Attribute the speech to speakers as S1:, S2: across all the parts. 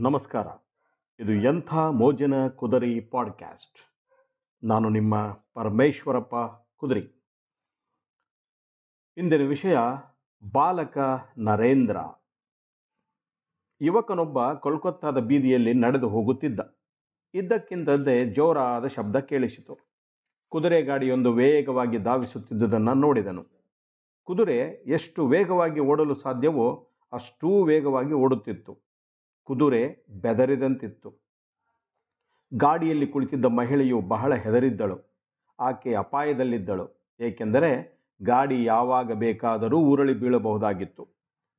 S1: ನಮಸ್ಕಾರ. ಇದು ಎಂಥ ಮೋಜಿನ ಕುದರಿ ಪಾಡ್ಕ್ಯಾಸ್ಟ್. ನಾನು ನಿಮ್ಮ ಪರಮೇಶ್ವರಪ್ಪ ಕುದರಿ. ಇಂದಿನ ವಿಷಯ ಬಾಲಕ ನರೇಂದ್ರ. ಯುವಕನೊಬ್ಬ ಕೋಲ್ಕತ್ತಾದ ಬೀದಿಯಲ್ಲಿ ನಡೆದು ಹೋಗುತ್ತಿದ್ದ. ಇದ್ದಕ್ಕಿಂತದ್ದೇ ಜೋರಾದ ಶಬ್ದ ಕೇಳಿಸಿತು. ಕುದುರೆ ಗಾಡಿಯೊಂದು ವೇಗವಾಗಿ ಧಾವಿಸುತ್ತಿದ್ದುದನ್ನು ನೋಡಿದನು. ಕುದುರೆ ಎಷ್ಟು ವೇಗವಾಗಿ ಓಡಲು ಸಾಧ್ಯವೋ ಅಷ್ಟೂ ವೇಗವಾಗಿ ಓಡುತ್ತಿತ್ತು. ಕುದುರೆ ಬೆದರಿದಂತಿತ್ತು. ಗಾಡಿಯಲ್ಲಿ ಕುಳಿತಿದ್ದ ಮಹಿಳೆಯು ಬಹಳ ಹೆದರಿದ್ದಳು. ಆಕೆ ಅಪಾಯದಲ್ಲಿದ್ದಳು. ಏಕೆಂದರೆ ಗಾಡಿ ಯಾವಾಗ ಬೇಕಾದರೂ ಉರುಳಿ ಬೀಳಬಹುದಾಗಿತ್ತು.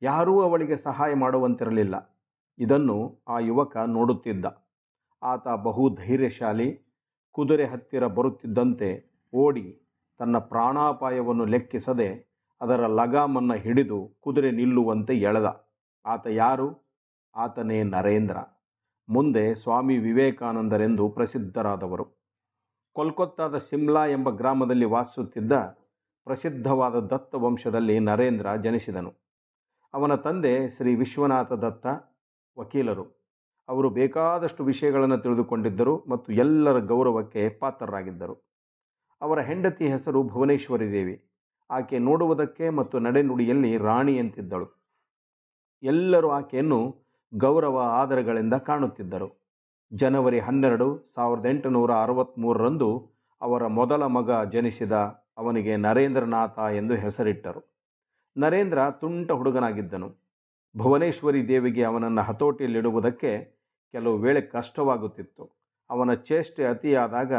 S1: ಯಾರೂ ಅವಳಿಗೆ ಸಹಾಯ ಮಾಡುವಂತಿರಲಿಲ್ಲ. ಇದನ್ನು ಆ ಯುವಕ ನೋಡುತ್ತಿದ್ದ. ಆತ ಬಹು ಧೈರ್ಯಶಾಲಿ ಕುದುರೆ ಹತ್ತಿರ ಬರುತ್ತಿದ್ದಂತೆ ಓಡಿ ತನ್ನ ಪ್ರಾಣಾಪಾಯವನ್ನು ಲೆಕ್ಕಿಸದೆ ಅದರ ಲಗಾಮನ್ನು ಹಿಡಿದು ಕುದುರೆ ನಿಲ್ಲುವಂತೆ ಎಳೆದ. ಆತ ಯಾರು? ಆತನೇ ನರೇಂದ್ರ. ಮುಂದೆ ಸ್ವಾಮಿ ವಿವೇಕಾನಂದರೆಂದು ಪ್ರಸಿದ್ಧರಾದವರು. ಕೋಲ್ಕತ್ತಾದ ಸಿಮ್ಲಾ ಎಂಬ ಗ್ರಾಮದಲ್ಲಿ ವಾಸಿಸುತ್ತಿದ್ದ ಪ್ರಸಿದ್ಧವಾದ ದತ್ತ ವಂಶದಲ್ಲಿ ನರೇಂದ್ರ ಜನಿಸಿದನು. ಅವನ ತಂದೆ ಶ್ರೀ ವಿಶ್ವನಾಥ ದತ್ತ ವಕೀಲರು. ಅವರು ಬೇಕಾದಷ್ಟು ವಿಷಯಗಳನ್ನು ತಿಳಿದುಕೊಂಡಿದ್ದರು ಮತ್ತು ಎಲ್ಲರ ಗೌರವಕ್ಕೆ ಪಾತ್ರರಾಗಿದ್ದರು. ಅವರ ಹೆಂಡತಿ ಹೆಸರು ಭುವನೇಶ್ವರಿ ದೇವಿ. ಆಕೆ ನೋಡುವುದಕ್ಕೆ ಮತ್ತು ನಡೆನುಡಿಯಲ್ಲಿ ರಾಣಿಯಂತಿದ್ದಳು ಎಲ್ಲರೂ ಆಕೆಯನ್ನು ಗೌರವ ಆದರಗಳಿಂದ ಕಾಣುತ್ತಿದ್ದರು. ಜನವರಿ ಹನ್ನೆರಡು ಸಾವಿರದ ಎಂಟುನೂರ ಅರವತ್ತ್ಮೂರರಂದು ಅವರ ಮೊದಲ ಮಗ ಜನಿಸಿದ ಅವನಿಗೆ ನರೇಂದ್ರನಾಥ ಎಂದು ಹೆಸರಿಟ್ಟರು. ನರೇಂದ್ರ ತುಂಟ ಹುಡುಗನಾಗಿದ್ದನು. ಭುವನೇಶ್ವರಿ ದೇವಿಗೆ ಅವನನ್ನು ಹತೋಟಿಯಲ್ಲಿಡುವುದಕ್ಕೆ ಕೆಲವು ವೇಳೆ ಕಷ್ಟವಾಗುತ್ತಿತ್ತು. ಅವನ ಚೇಷ್ಟೆ ಅತಿಯಾದಾಗ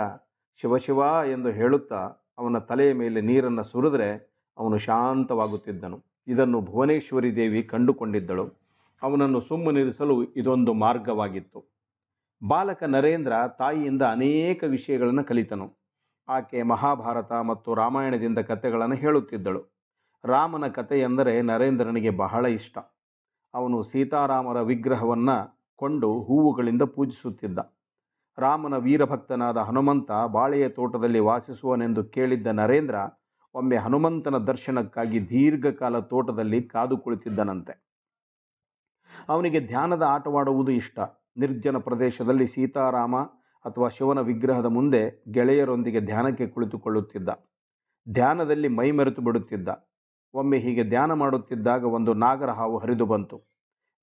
S1: ಶಿವಶಿವ ಎಂದು ಹೇಳುತ್ತಾ ಅವನ ತಲೆಯ ಮೇಲೆ ನೀರನ್ನು ಸುರಿದ್ರೆ ಅವನು ಶಾಂತವಾಗುತ್ತಿದ್ದನು. ಇದನ್ನು ಭುವನೇಶ್ವರಿ ದೇವಿ ಕಂಡುಕೊಂಡಿದ್ದಳು. ಅವನನ್ನು ಸುಮ್ಮನಿರಿಸಲು ಇದೊಂದು ಮಾರ್ಗವಾಗಿತ್ತು. ಬಾಲಕ ನರೇಂದ್ರ ತಾಯಿಯಿಂದ ಅನೇಕ ವಿಷಯಗಳನ್ನು ಕಲಿತನು. ಆಕೆ ಮಹಾಭಾರತ ಮತ್ತು ರಾಮಾಯಣದಿಂದ ಕಥೆಗಳನ್ನು ಹೇಳುತ್ತಿದ್ದಳು. ರಾಮನ ಕಥೆ ಎಂದರೆ ನರೇಂದ್ರನಿಗೆ ಬಹಳ ಇಷ್ಟ. ಅವನು ಸೀತಾರಾಮರ ವಿಗ್ರಹವನ್ನು ಕೊಂಡು ಹೂವುಗಳಿಂದ ಪೂಜಿಸುತ್ತಿದ್ದ. ರಾಮನ ವೀರಭಕ್ತನಾದ ಹನುಮಂತ ಬಾಳೆಯ ತೋಟದಲ್ಲಿ ವಾಸಿಸುವನೆಂದು ಕೇಳಿದ್ದ ನರೇಂದ್ರ ಒಮ್ಮೆ ಹನುಮಂತನ ದರ್ಶನಕ್ಕಾಗಿ ದೀರ್ಘಕಾಲ ತೋಟದಲ್ಲಿ ಕಾದು ಕುಳಿತಿದ್ದನಂತೆ. ಅವನಿಗೆ ಧ್ಯಾನದ ಆಟವಾಡುವುದು ಇಷ್ಟ. ನಿರ್ಜನ ಪ್ರದೇಶದಲ್ಲಿ ಸೀತಾರಾಮ ಅಥವಾ ಶಿವನ ವಿಗ್ರಹದ ಮುಂದೆ ಗೆಳೆಯರೊಂದಿಗೆ ಧ್ಯಾನಕ್ಕೆ ಕುಳಿತುಕೊಳ್ಳುತ್ತಿದ್ದ. ಧ್ಯಾನದಲ್ಲಿ ಮೈಮೆರೆತು ಬಿಡುತ್ತಿದ್ದ. ಒಮ್ಮೆ ಹೀಗೆ ಧ್ಯಾನ ಮಾಡುತ್ತಿದ್ದಾಗ ಒಂದು ನಾಗರ ಹಾವು ಹರಿದು ಬಂತು.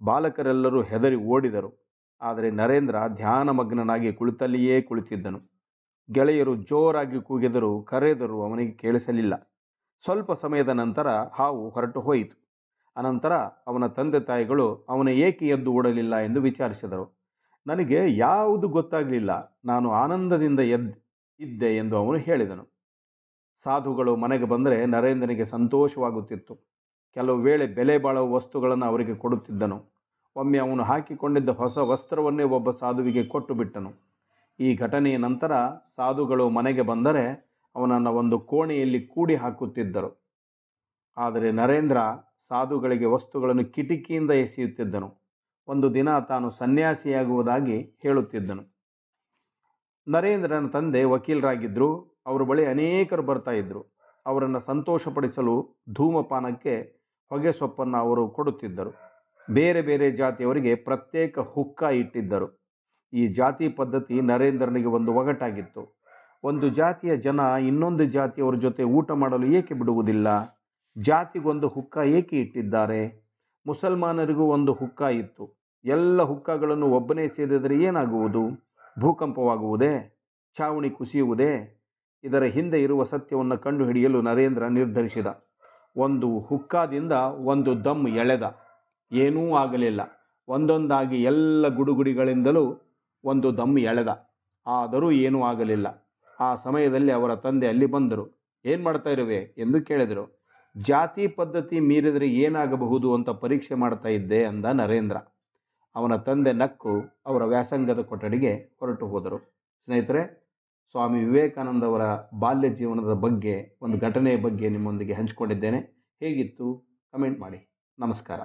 S1: ಬಾಲಕರೆಲ್ಲರೂ ಹೆದರಿ ಓಡಿದರು. ಆದರೆ ನರೇಂದ್ರ ಧ್ಯಾನಮಗ್ನನಾಗಿ ಕುಳಿತಲ್ಲಿಯೇ ಕುಳಿತಿದ್ದನು. ಗೆಳೆಯರು ಜೋರಾಗಿ ಕೂಗಿದರು, ಕರೆದರೂ ಅವನಿಗೆ ಕೇಳಿಸಲಿಲ್ಲ. ಸ್ವಲ್ಪ ಸಮಯದ ನಂತರ ಹಾವು ಹೊರಟು ಹೋಯಿತು. ಅನಂತರ ಅವನ ತಂದೆ ತಾಯಿಗಳು ಅವನ ಏಕೆ ಎದ್ದು ಓಡಲಿಲ್ಲ ಎಂದು ವಿಚಾರಿಸಿದರು. ನನಗೆ ಯಾವುದು ಗೊತ್ತಾಗಲಿಲ್ಲ. ನಾನು ಆನಂದದಿಂದ ಎದ್, ಇದ್ದೆ ಎಂದು ಅವನು ಹೇಳಿದನು. ಸಾಧುಗಳು ಮನೆಗೆ ಬಂದರೆ ನರೇಂದ್ರನಿಗೆ ಸಂತೋಷವಾಗುತ್ತಿತ್ತು. ಕೆಲವು ವೇಳೆ ಬೆಲೆ ಬಾಳುವ ವಸ್ತುಗಳನ್ನು ಅವರಿಗೆ ಕೊಡುತ್ತಿದ್ದನು. ಒಮ್ಮೆ ಅವನು ಹಾಕಿಕೊಂಡಿದ್ದ ಹೊಸ ವಸ್ತ್ರವನ್ನೇ ಒಬ್ಬ ಸಾಧುವಿಗೆ ಕೊಟ್ಟು ಬಿಟ್ಟನು. ಈ ಘಟನೆಯ ನಂತರ ಸಾಧುಗಳು ಮನೆಗೆ ಬಂದರೆ ಅವನನ್ನು ಒಂದು ಕೋಣೆಯಲ್ಲಿ ಕೂಡಿ ಹಾಕುತ್ತಿದ್ದರು. ಆದರೆ ನರೇಂದ್ರ ಸಾಧುಗಳಿಗೆ ವಸ್ತುಗಳನ್ನು ಕಿಟಕಿಯಿಂದ ಎಸೆಯುತ್ತಿದ್ದನು. ಒಂದು ದಿನ ತಾನು ಸನ್ಯಾಸಿಯಾಗುವುದಾಗಿ ಹೇಳುತ್ತಿದ್ದನು. ನರೇಂದ್ರನ ತಂದೆ ವಕೀಲರಾಗಿದ್ದರು. ಅವರ ಬಳಿ ಅನೇಕರು ಬರ್ತಾ ಇದ್ದರು. ಅವರನ್ನು ಸಂತೋಷಪಡಿಸಲು ಧೂಮಪಾನಕ್ಕೆ ಹೊಗೆ ಸೊಪ್ಪನ್ನು ಅವರು ಕೊಡುತ್ತಿದ್ದರು. ಬೇರೆ ಬೇರೆ ಜಾತಿಯವರಿಗೆ ಪ್ರತ್ಯೇಕ ಹುಕ್ಕ ಇಟ್ಟಿದ್ದರು. ಈ ಜಾತಿ ಪದ್ಧತಿ ನರೇಂದ್ರನಿಗೆ ಒಂದು ಒಗಟಾಗಿತ್ತು. ಒಂದು ಜಾತಿಯ ಜನ ಇನ್ನೊಂದು ಜಾತಿಯವರ ಜೊತೆ ಊಟ ಮಾಡಲು ಏಕೆ ಬಿಡುವುದಿಲ್ಲ? ಜಾತಿಗೊಂದು ಹುಕ್ಕ ಏಕೆ ಇಟ್ಟಿದ್ದಾರೆ? ಮುಸಲ್ಮಾನರಿಗೂ ಒಂದು ಹುಕ್ಕ ಇತ್ತು. ಎಲ್ಲ ಹುಕ್ಕಗಳನ್ನು ಒಬ್ಬನೇ ಸೇರಿದರೆ ಏನಾಗುವುದು? ಭೂಕಂಪವಾಗುವುದೇ? ಛಾವಣಿ ಕುಸಿಯುವುದೇ? ಇದರ ಹಿಂದೆ ಇರುವ ಸತ್ಯವನ್ನು ಕಂಡುಹಿಡಿಯಲು ನರೇಂದ್ರ ನಿರ್ಧರಿಸಿದ. ಒಂದು ಹುಕ್ಕಾದಿಂದ ಒಂದು ದಮ್ ಎಳೆದ. ಏನೂ ಆಗಲಿಲ್ಲ. ಒಂದೊಂದಾಗಿ ಎಲ್ಲ ಗುಡುಗುಡಿಗಳಿಂದಲೂ ಒಂದು ದಮ್ ಎಳೆದ. ಆದರೂ ಏನೂ ಆಗಲಿಲ್ಲ. ಆ ಸಮಯದಲ್ಲಿ ಅವರ ತಂದೆ ಅಲ್ಲಿ ಬಂದರು. ಏನು ಮಾಡ್ತಾ ಇರುವೆ? ಎಂದು ಕೇಳಿದರು. ಜಾತಿ ಪದ್ಧತಿ ಮೀರಿದರೆ ಏನಾಗಬಹುದು ಅಂತ ಪರೀಕ್ಷೆ ಮಾಡ್ತಾ ಇದ್ದೆ ಅಂದ ನರೇಂದ್ರ. ಅವನ ತಂದೆ ನಕ್ಕು ಅವರ ವ್ಯಾಸಂಗದ ಕೊಠಡಿಗೆ ಹೊರಟು ಹೋದರು. ಸ್ನೇಹಿತರೆ, ಸ್ವಾಮಿ ವಿವೇಕಾನಂದ ಅವರ ಬಾಲ್ಯ ಜೀವನದ ಬಗ್ಗೆ, ಒಂದು ಘಟನೆಯ ಬಗ್ಗೆ ನಿಮ್ಮೊಂದಿಗೆ ಹಂಚಿಕೊಂಡಿದ್ದೇನೆ. ಹೇಗಿತ್ತು? ಕಮೆಂಟ್ ಮಾಡಿ. ನಮಸ್ಕಾರ.